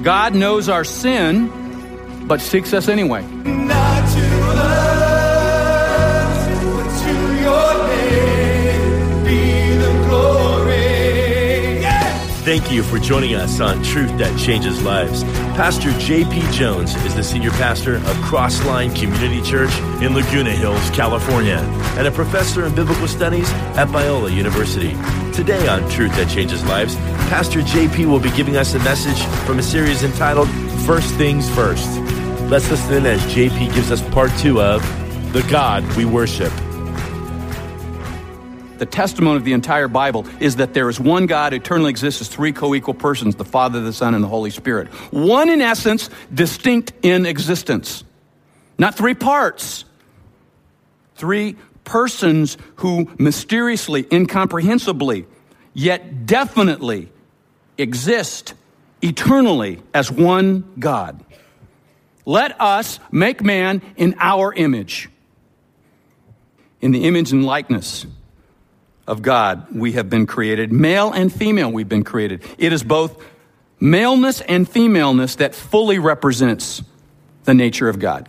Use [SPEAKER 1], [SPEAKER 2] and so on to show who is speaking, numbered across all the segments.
[SPEAKER 1] God knows our sin, but seeks us anyway.
[SPEAKER 2] Not to us, but to your name be the glory. Yeah.
[SPEAKER 3] Thank you for joining us on Truth That Changes Lives. Pastor J.P. Jones is the senior pastor of Crossline Community Church in Laguna Hills, California, and a professor in biblical studies at Biola University. Today on Truth That Changes Lives, Pastor J.P. will be giving us a message from a series entitled First Things First. Let's listen as J.P. gives us part two of The God We Worship.
[SPEAKER 1] The testimony of the entire Bible is that there is one God, eternally exists as three co equal persons the Father, the Son, and the Holy Spirit. One in essence, distinct in existence. Not three parts, three persons who mysteriously, incomprehensibly, yet definitely exist eternally as one God. Let us make man in our image. In the image and likeness of God, we have been created. Male and female, we've been created. It is both maleness and femaleness that fully represents the nature of God.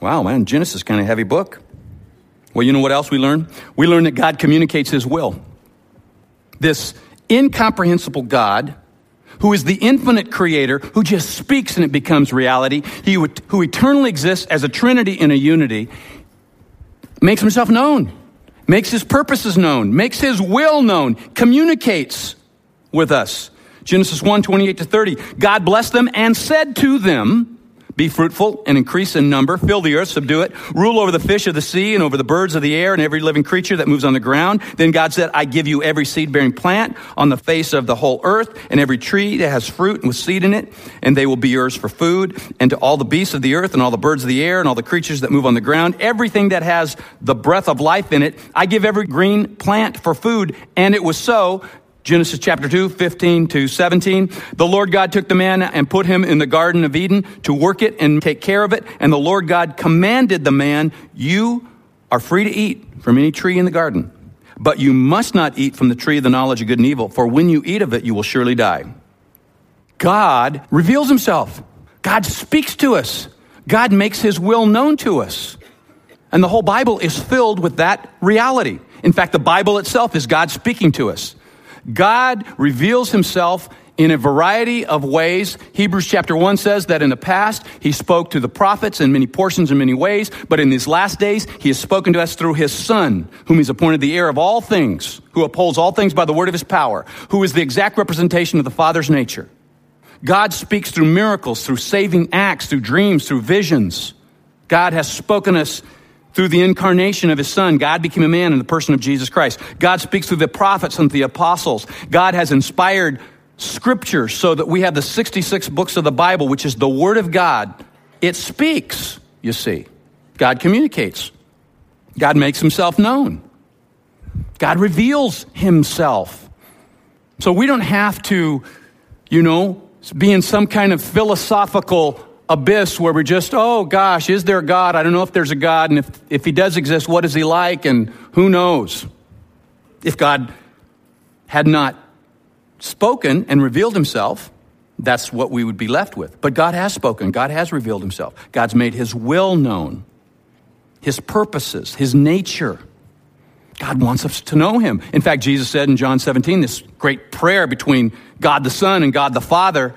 [SPEAKER 1] Wow, man, Genesis is kind of heavy book. Well, you know what else we learn? We learn that God communicates his will. This incomprehensible God, who is the infinite creator, who just speaks and it becomes reality, he who eternally exists as a trinity in a unity, makes himself known, makes his purposes known, makes his will known, communicates with us. Genesis 1 28 to 30. God blessed them and said to them, Be fruitful and increase in number, fill the earth, subdue it, rule over the fish of the sea and over the birds of the air and every living creature that moves on the ground. Then God said, I give you every seed bearing plant on the face of the whole earth and every tree that has fruit with seed in it, and they will be yours for food. And to all the beasts of the earth and all the birds of the air and all the creatures that move on the ground, everything that has the breath of life in it, I give every green plant for food. And it was so. Genesis chapter 2, 15 to 17. The Lord God took the man and put him in the Garden of Eden to work it and take care of it. And the Lord God commanded the man, You are free to eat from any tree in the garden, but you must not eat from the tree of the knowledge of good and evil, for when you eat of it, you will surely die. God reveals himself. God speaks to us. God makes his will known to us. And the whole Bible is filled with that reality. In fact, the Bible itself is God speaking to us. God reveals himself in a variety of ways. Hebrews chapter 1 says that in the past, he spoke to the prophets in many portions in many ways, but in these last days, he has spoken to us through his Son, whom he's appointed the heir of all things, who upholds all things by the word of his power, who is the exact representation of the Father's nature. God speaks through miracles, through saving acts, through dreams, through visions. God has spoken us through the incarnation of his son. God became a man in the person of Jesus Christ. God speaks through the prophets and the apostles. God has inspired scripture so that we have the 66 books of the Bible, which is the word of God. It speaks, you see. God communicates. God makes himself known. God reveals himself. So we don't have to, you know, be in some kind of philosophical abyss where we're just, oh gosh, is there a God? I don't know if there's a God. And if, if he does exist, what is he like? And who knows? If God had not spoken and revealed himself, that's what we would be left with. But God has spoken, God has revealed himself. God's made his will known, his purposes, his nature. God wants us to know him. In fact, Jesus said in John 17, this great prayer between God the Son and God the Father,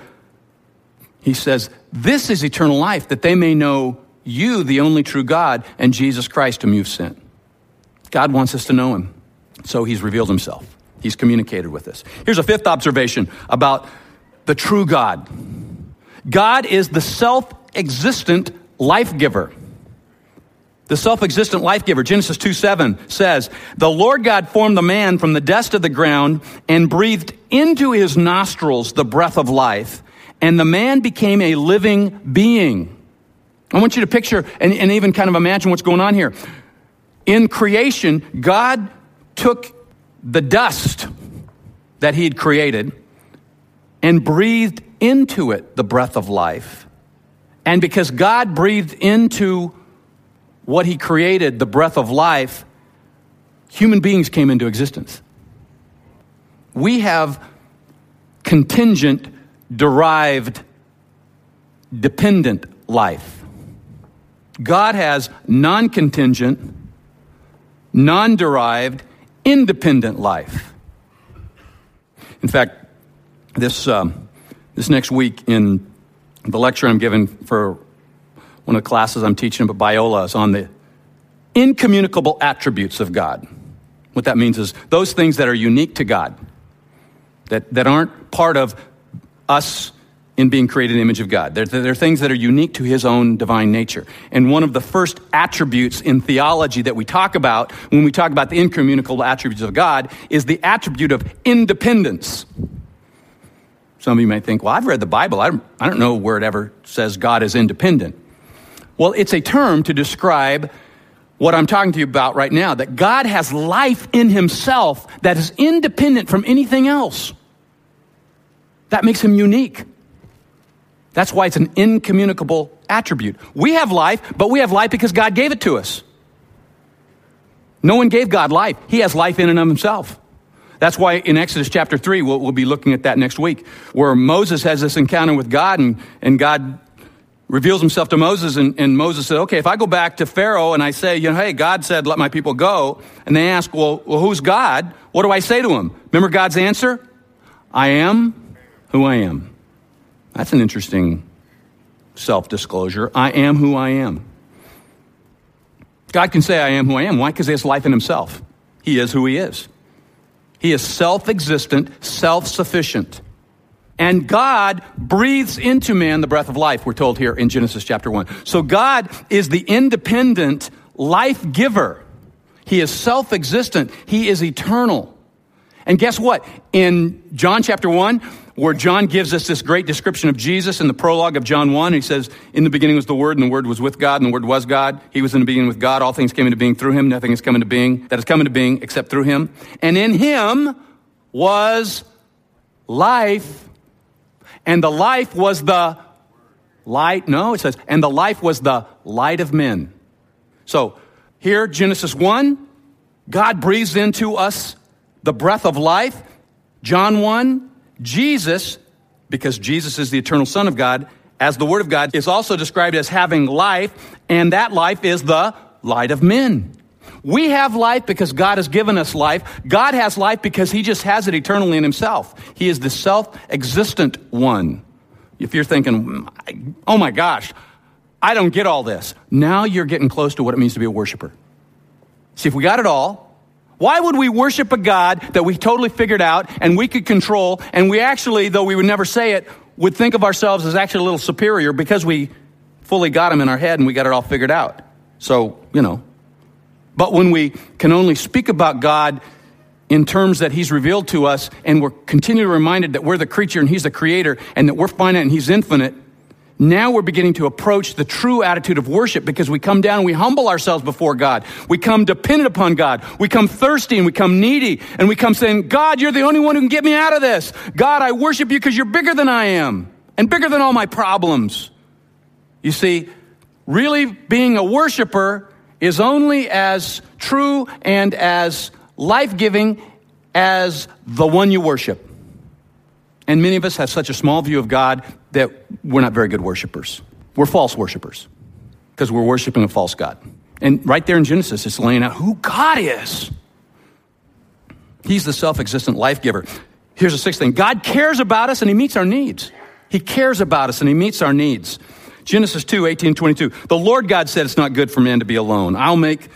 [SPEAKER 1] he says, This is eternal life, that they may know you, the only true God, and Jesus Christ, whom you've sent. God wants us to know him. So he's revealed himself. He's communicated with us. Here's a fifth observation about the true God God is the self existent life giver. The self existent life giver. Genesis 2 7 says, The Lord God formed the man from the dust of the ground and breathed into his nostrils the breath of life, and the man became a living being. I want you to picture and, and even kind of imagine what's going on here. In creation, God took the dust that he had created and breathed into it the breath of life. And because God breathed into what he created, the breath of life, human beings came into existence. We have contingent derived dependent life. God has non contingent, non derived, independent life. In fact, this, um, this next week in the lecture I'm giving for one of the classes I'm teaching about Biola is on the incommunicable attributes of God. What that means is those things that are unique to God, that, that aren't part of us in being created in the image of God. They're, they're things that are unique to his own divine nature. And one of the first attributes in theology that we talk about when we talk about the incommunicable attributes of God is the attribute of independence. Some of you may think, well, I've read the Bible. I don't, I don't know where it ever says God is independent. Well, it's a term to describe what I'm talking to you about right now that God has life in himself that is independent from anything else. That makes him unique. That's why it's an incommunicable attribute. We have life, but we have life because God gave it to us. No one gave God life. He has life in and of himself. That's why in Exodus chapter 3, we'll, we'll, be looking at that next week, where Moses has this encounter with God, and, and God reveals himself to Moses, and, and Moses said, Okay, if I go back to Pharaoh and I say, you know, hey, God said, let my people go, and they ask, well, well who's God? What do I say to him? Remember God's answer? I am who I am. That's an interesting self disclosure. I am who I am. God can say, I am who I am. Why? Because he has life in himself. He is who he is. He is self existent, self sufficient. And God breathes into man the breath of life, we're told here in Genesis chapter 1. So God is the independent life giver. He is self existent, He is eternal. And guess what? In John chapter 1, where John gives us this great description of Jesus in the prologue of John 1. He says, In the beginning was the Word, and the Word was with God, and the Word was God. He was in the beginning with God. All things came into being through him. Nothing has come into being that has come into being except through him. And in him was life, and the life was the light. No, it says, and the life was the light of men. So here, Genesis 1, God breathes into us the breath of life. John 1, Jesus, because Jesus is the eternal Son of God, as the Word of God, is also described as having life, and that life is the light of men. We have life because God has given us life. God has life because He just has it eternally in Himself. He is the self existent one. If you're thinking, mm, oh my gosh, I don't get all this, now you're getting close to what it means to be a worshiper. See, if we got it all, why would we worship a God that we totally figured out and we could control, and we actually, though we would never say it, would think of ourselves as actually a little superior because we fully got him in our head and we got it all figured out? So, you know. But when we can only speak about God in terms that he's revealed to us and we're continually reminded that we're the creature and he's the creator and that we're finite and he's infinite, now we're beginning to approach the true attitude of worship because we come down and we humble ourselves before God. We come dependent upon God. We come thirsty and we come needy and we come saying, God, you're the only one who can get me out of this. God, I worship you because you're bigger than I am and bigger than all my problems. You see, really being a worshiper is only as true and as life giving as the one you worship. And many of us have such a small view of God that we're not very good worshipers. We're false worshipers because we're worshiping a false God. And right there in Genesis, it's laying out who God is. He's the self existent life giver. Here's the sixth thing God cares about us and He meets our needs. He cares about us and He meets our needs. Genesis 2 18 22. The Lord God said, It's not good for man to be alone. I'll make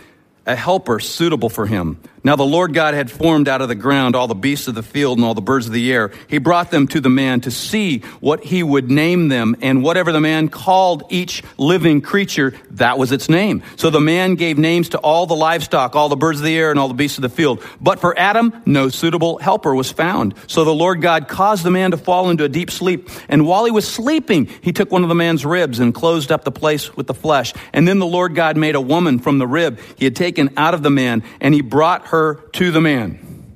[SPEAKER 1] a helper suitable for him. Now the Lord God had formed out of the ground all the beasts of the field and all the birds of the air. He brought them to the man to see what he would name them, and whatever the man called each living creature, that was its name. So the man gave names to all the livestock, all the birds of the air, and all the beasts of the field. But for Adam, no suitable helper was found. So the Lord God caused the man to fall into a deep sleep, and while he was sleeping, he took one of the man's ribs and closed up the place with the flesh. And then the Lord God made a woman from the rib he had taken out of the man, and he brought her to the man.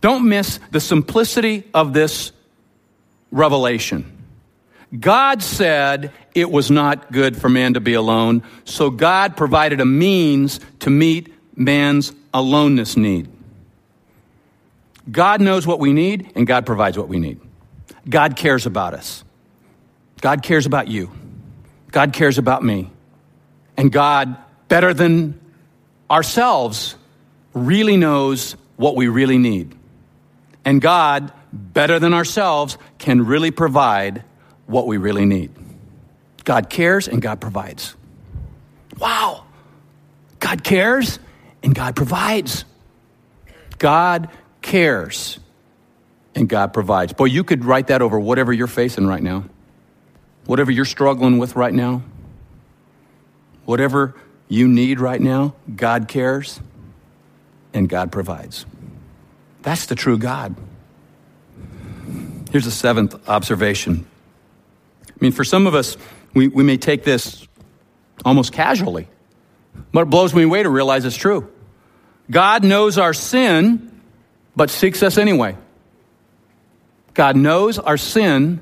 [SPEAKER 1] Don't miss the simplicity of this revelation. God said it was not good for man to be alone, so God provided a means to meet man's aloneness need. God knows what we need, and God provides what we need. God cares about us. God cares about you. God cares about me. And God, better than ourselves, really knows what we really need. And God, better than ourselves, can really provide what we really need. God cares and God provides. Wow. God cares and God provides. God cares and God provides. Boy, you could write that over whatever you're facing right now, whatever you're struggling with right now, whatever you need right now, God cares and God provides. That's the true God. Here's the seventh observation. I mean, for some of us, we, we may take this almost casually, but it blows me away to realize it's true. God knows our sin, but seeks us anyway. God knows our sin,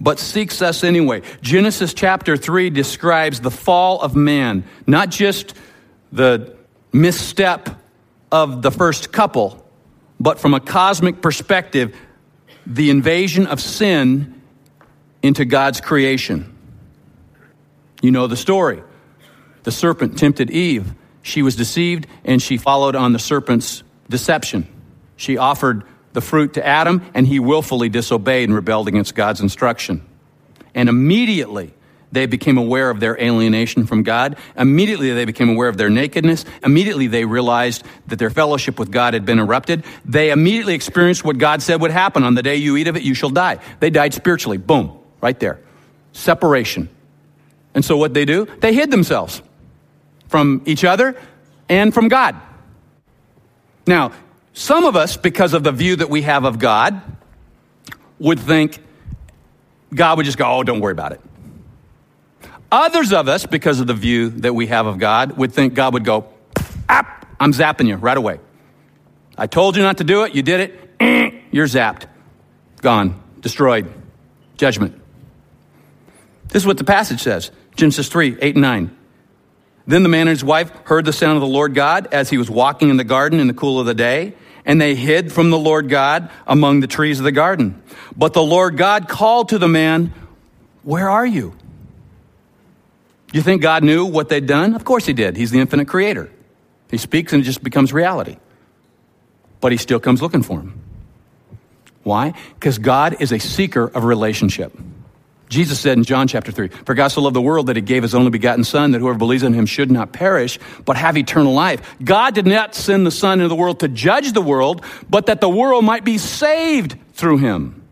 [SPEAKER 1] but seeks us anyway. Genesis chapter 3 describes the fall of man, not just the misstep of the first couple, but from a cosmic perspective, the invasion of sin into God's creation. You know the story. The serpent tempted Eve. She was deceived and she followed on the serpent's deception. She offered the fruit to Adam, and he willfully disobeyed and rebelled against God's instruction. And immediately, they became aware of their alienation from God. Immediately, they became aware of their nakedness. Immediately, they realized that their fellowship with God had been erupted. They immediately experienced what God said would happen on the day you eat of it, you shall die. They died spiritually. Boom, right there. Separation. And so, what they do? They hid themselves from each other and from God. Now, some of us, because of the view that we have of God, would think God would just go, oh, don't worry about it. Others of us, because of the view that we have of God, would think God would go, I'm zapping you right away. I told you not to do it, you did it, you're zapped, gone, destroyed, judgment. This is what the passage says Genesis 3 8 and 9. Then the man and his wife heard the sound of the Lord God as he was walking in the garden in the cool of the day, and they hid from the Lord God among the trees of the garden. But the Lord God called to the man, Where are you? You think God knew what they'd done? Of course he did. He's the infinite creator. He speaks and it just becomes reality. But he still comes looking for him. Why? Because God is a seeker of relationship. Jesus said in John chapter 3, For God so loved the world that he gave his only begotten Son, that whoever believes in him should not perish, but have eternal life. God did not send the Son into the world to judge the world, but that the world might be saved through him.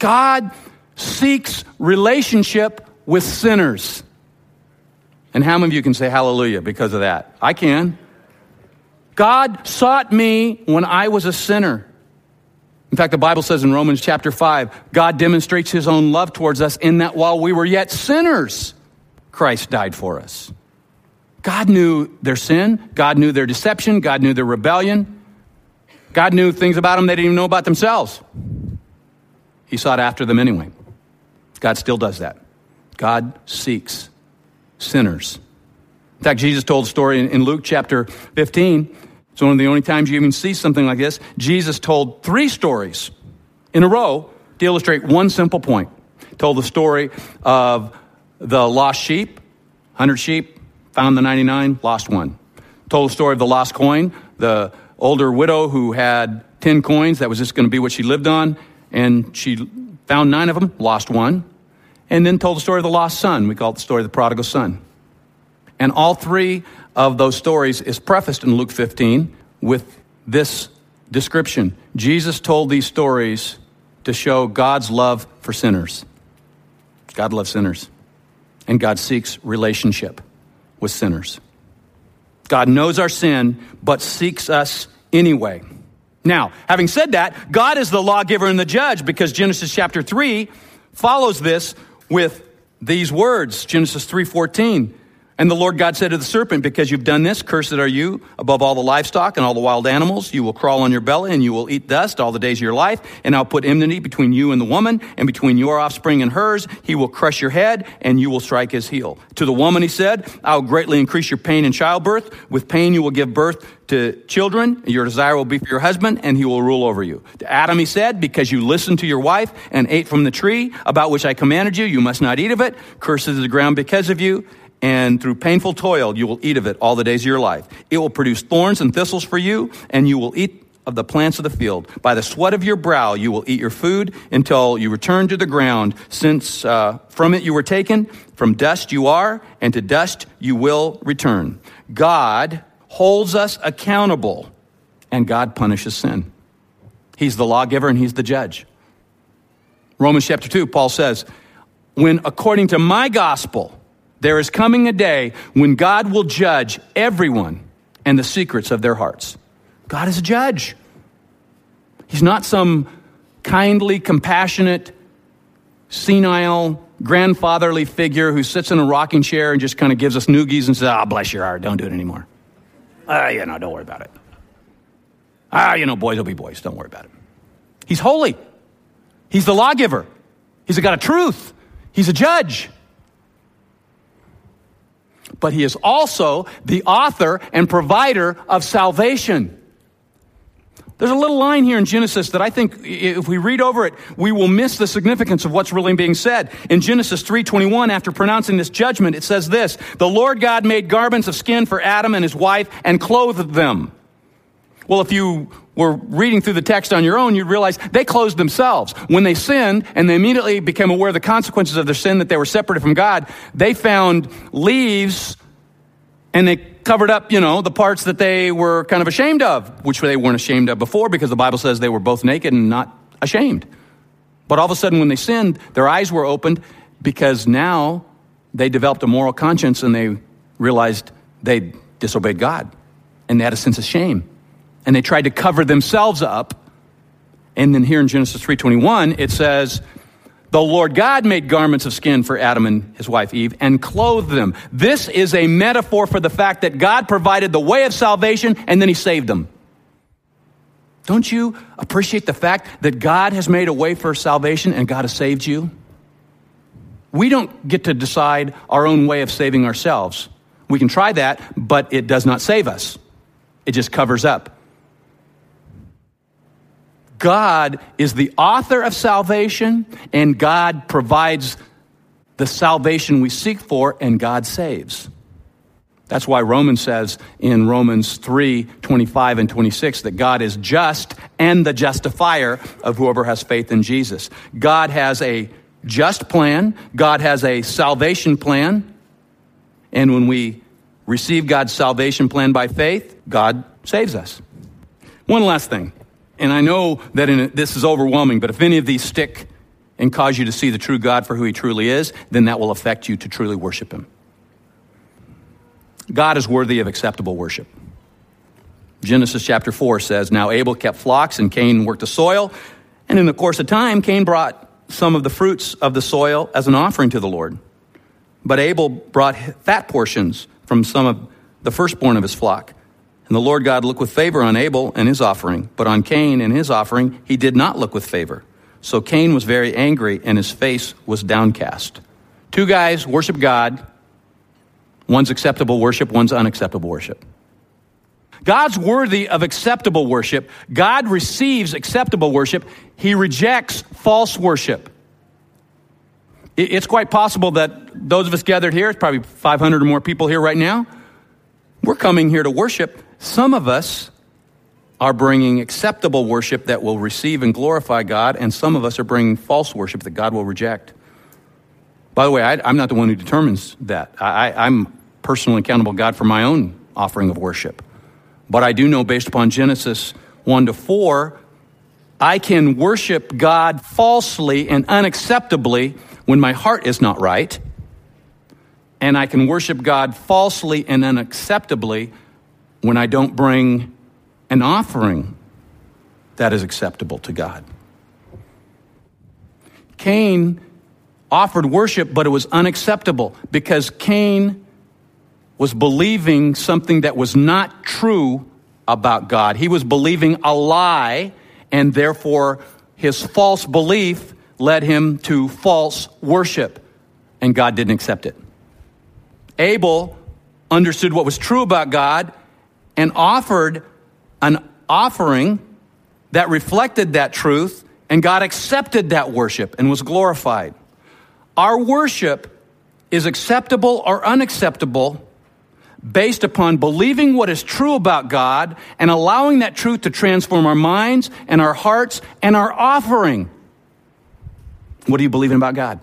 [SPEAKER 1] God seeks relationship with sinners. And how many of you can say hallelujah because of that? I can. God sought me when I was a sinner. In fact, the Bible says in Romans chapter 5, God demonstrates his own love towards us in that while we were yet sinners, Christ died for us. God knew their sin, God knew their deception, God knew their rebellion. God knew things about them they didn't even know about themselves. He sought after them anyway. God still does that. God seeks sinners. In fact, Jesus told a story in Luke chapter 15 it's one of the only times you even see something like this. Jesus told three stories in a row to illustrate one simple point. He told the story of the lost sheep, 100 sheep, found the 99, lost one. Told the story of the lost coin, the older widow who had 10 coins, that was just going to be what she lived on, and she found nine of them, lost one. And then told the story of the lost son. We call it the story of the prodigal son. And all three of those stories is prefaced in Luke 15 with this description. Jesus told these stories to show God's love for sinners. God loves sinners, and God seeks relationship with sinners. God knows our sin, but seeks us anyway. Now, having said that, God is the lawgiver and the judge because Genesis chapter 3 follows this with these words. Genesis 3:14. And the Lord God said to the serpent, Because you've done this, cursed are you above all the livestock and all the wild animals. You will crawl on your belly and you will eat dust all the days of your life. And I'll put enmity between you and the woman and between your offspring and hers. He will crush your head and you will strike his heel. To the woman, he said, I'll greatly increase your pain in childbirth. With pain, you will give birth to children. Your desire will be for your husband and he will rule over you. To Adam, he said, Because you listened to your wife and ate from the tree about which I commanded you, you must not eat of it. Cursed is the ground because of you and through painful toil you will eat of it all the days of your life. It will produce thorns and thistles for you, and you will eat of the plants of the field. By the sweat of your brow you will eat your food until you return to the ground, since uh, from it you were taken. From dust you are, and to dust you will return. God holds us accountable, and God punishes sin. He's the lawgiver and He's the judge. Romans chapter 2, Paul says, When according to my gospel, there is coming a day when God will judge everyone and the secrets of their hearts. God is a judge. He's not some kindly, compassionate, senile, grandfatherly figure who sits in a rocking chair and just kind of gives us noogies and says, Ah, oh, bless your heart, don't do it anymore. Ah, you know, don't worry about it. Ah, you know, boys will be boys, don't worry about it. He's holy. He's the lawgiver. He's a God of truth. He's a judge but he is also the author and provider of salvation. There's a little line here in Genesis that I think if we read over it, we will miss the significance of what's really being said. In Genesis 3:21 after pronouncing this judgment, it says this, "The Lord God made garments of skin for Adam and his wife and clothed them." Well, if you were reading through the text on your own, you'd realize they closed themselves. When they sinned and they immediately became aware of the consequences of their sin, that they were separated from God, they found leaves and they covered up, you know, the parts that they were kind of ashamed of, which they weren't ashamed of before because the Bible says they were both naked and not ashamed. But all of a sudden, when they sinned, their eyes were opened because now they developed a moral conscience and they realized they disobeyed God and they had a sense of shame and they tried to cover themselves up. And then here in Genesis 3:21 it says the Lord God made garments of skin for Adam and his wife Eve and clothed them. This is a metaphor for the fact that God provided the way of salvation and then he saved them. Don't you appreciate the fact that God has made a way for salvation and God has saved you? We don't get to decide our own way of saving ourselves. We can try that, but it does not save us. It just covers up. God is the author of salvation, and God provides the salvation we seek for, and God saves. That's why Romans says in Romans 3 25 and 26 that God is just and the justifier of whoever has faith in Jesus. God has a just plan, God has a salvation plan, and when we receive God's salvation plan by faith, God saves us. One last thing and I know that a, this is overwhelming, but if any of these stick and cause you to see the true God for who he truly is, then that will affect you to truly worship him. God is worthy of acceptable worship. Genesis chapter 4 says, Now Abel kept flocks and Cain worked the soil. And in the course of time, Cain brought some of the fruits of the soil as an offering to the Lord. But Abel brought fat portions from some of the firstborn of his flock. And the Lord God looked with favor on Abel and his offering, but on Cain and his offering he did not look with favor. So Cain was very angry and his face was downcast. Two guys worship God. One's acceptable worship, one's unacceptable worship. God's worthy of acceptable worship. God receives acceptable worship. He rejects false worship. It's quite possible that those of us gathered here, it's probably 500 or more people here right now, we're coming here to worship, some of us are bringing acceptable worship that will receive and glorify God, and some of us are bringing false worship that God will reject. By the way, I, am not the one who determines that. I, I'm personally accountable to God for my own offering of worship. But I do know, based upon Genesis 1 to 4, I can worship God falsely and unacceptably when my heart is not right. And I can worship God falsely and unacceptably when I don't bring an offering that is acceptable to God. Cain offered worship, but it was unacceptable because Cain was believing something that was not true about God. He was believing a lie, and therefore his false belief led him to false worship, and God didn't accept it. Abel understood what was true about God and offered an offering that reflected that truth, and God accepted that worship and was glorified. Our worship is acceptable or unacceptable based upon believing what is true about God and allowing that truth to transform our minds and our hearts and our offering. What are you believing about God?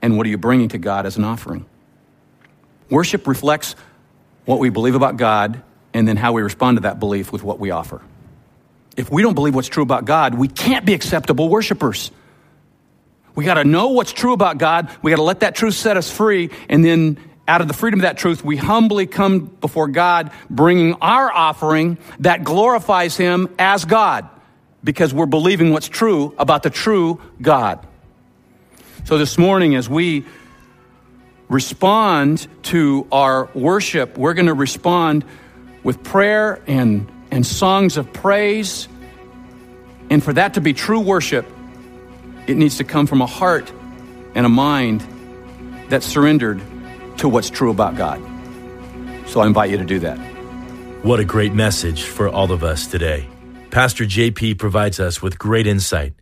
[SPEAKER 1] And what are you bringing to God as an offering? Worship reflects what we believe about God and then how we respond to that belief with what we offer. If we don't believe what's true about God, we can't be acceptable worshipers. We got to know what's true about God. We got to let that truth set us free. And then, out of the freedom of that truth, we humbly come before God, bringing our offering that glorifies Him as God because we're believing what's true about the true God. So, this morning, as we respond to our worship, we're going to respond with prayer and, and songs of praise. And for that to be true worship, it needs to come from a heart and a mind that's surrendered to what's true about God. So I invite you to do that.
[SPEAKER 3] What a great message for all of us today. Pastor JP provides us with great insight.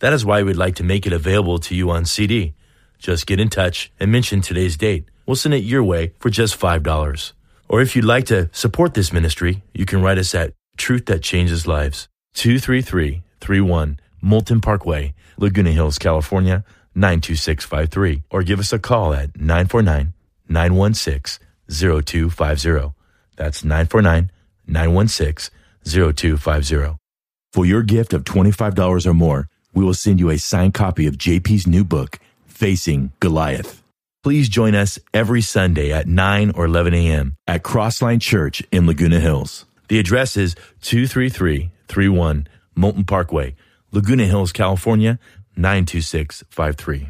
[SPEAKER 3] That is why we'd like to make it available to you on CD. Just get in touch and mention today's date. We'll send it your way for just $5. Or if you'd like to support this ministry, you can write us at Truth That Changes Lives, 23331 Moulton Parkway, Laguna Hills, California, 92653. Or give us a call at 949 916 0250. That's 949 916 0250. For your gift of $25 or more, we will send you a signed copy of JP's new book, Facing Goliath. Please join us every Sunday at 9 or 11 a.m. at Crossline Church in Laguna Hills. The address is 23331 Moulton Parkway, Laguna Hills, California, 92653.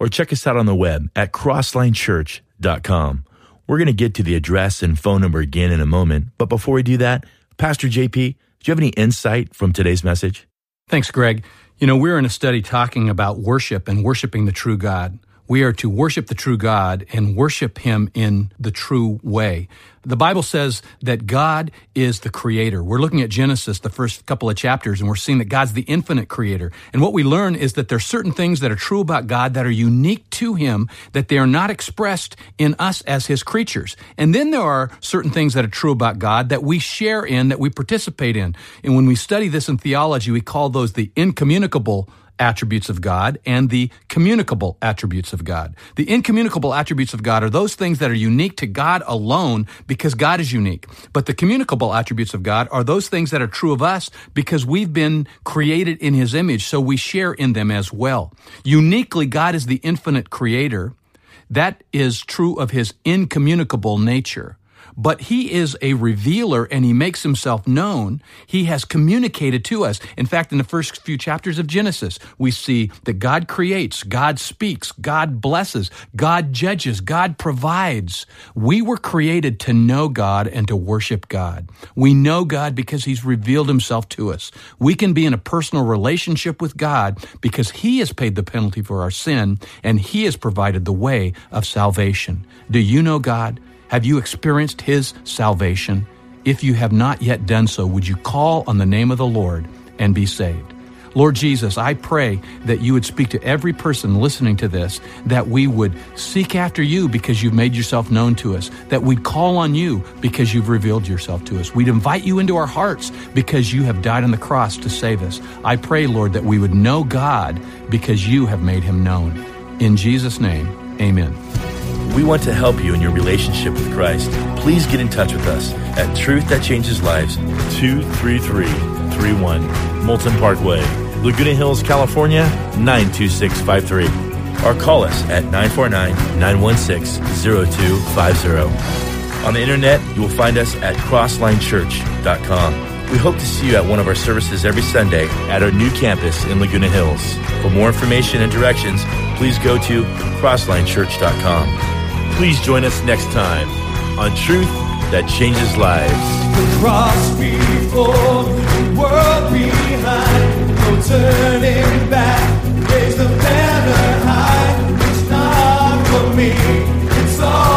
[SPEAKER 3] Or check us out on the web at crosslinechurch.com. We're going to get to the address and phone number again in a moment, but before we do that, Pastor JP, do you have any insight from today's message?
[SPEAKER 1] Thanks, Greg. You know, we're in a study talking about worship and worshiping the true God. We are to worship the true God and worship Him in the true way. The Bible says that God is the creator. We're looking at Genesis, the first couple of chapters, and we're seeing that God's the infinite creator. And what we learn is that there are certain things that are true about God that are unique to Him, that they are not expressed in us as His creatures. And then there are certain things that are true about God that we share in, that we participate in. And when we study this in theology, we call those the incommunicable attributes of God and the communicable attributes of God. The incommunicable attributes of God are those things that are unique to God alone because God is unique. But the communicable attributes of God are those things that are true of us because we've been created in His image, so we share in them as well. Uniquely, God is the infinite creator. That is true of His incommunicable nature but he is a revealer and he makes himself known. He has communicated to us. In fact, in the first few chapters of Genesis, we see that God creates, God speaks, God blesses, God judges, God provides. We were created to know God and to worship God. We know God because he's revealed himself to us. We can be in a personal relationship with God because he has paid the penalty for our sin and he has provided the way of salvation. Do you know God? Have you experienced His salvation? If you have not yet done so, would you call on the name of the Lord and be saved? Lord Jesus, I pray that you would speak to every person listening to this, that we would seek after you because you've made yourself known to us, that we'd call on you because you've revealed yourself to us. We'd invite you into our hearts because you have died on the cross to save us. I pray, Lord, that we would know God because you have made him known. In Jesus' name, amen.
[SPEAKER 3] We want to help you in your relationship with Christ. Please get in touch with us at Truth That Changes Lives, 23331 Moulton Parkway, Laguna Hills, California, 92653. Or call us at 949 916 0250. On the internet, you will find us at crosslinechurch.com. We hope to see you at one of our services every Sunday at our new campus in Laguna Hills. For more information and directions, please go to crosslinechurch.com. Please join us next time on Truth That Changes Lives.
[SPEAKER 1] The cross before, the world behind, no turning back. Raise the banner high. It's not for me, it's all.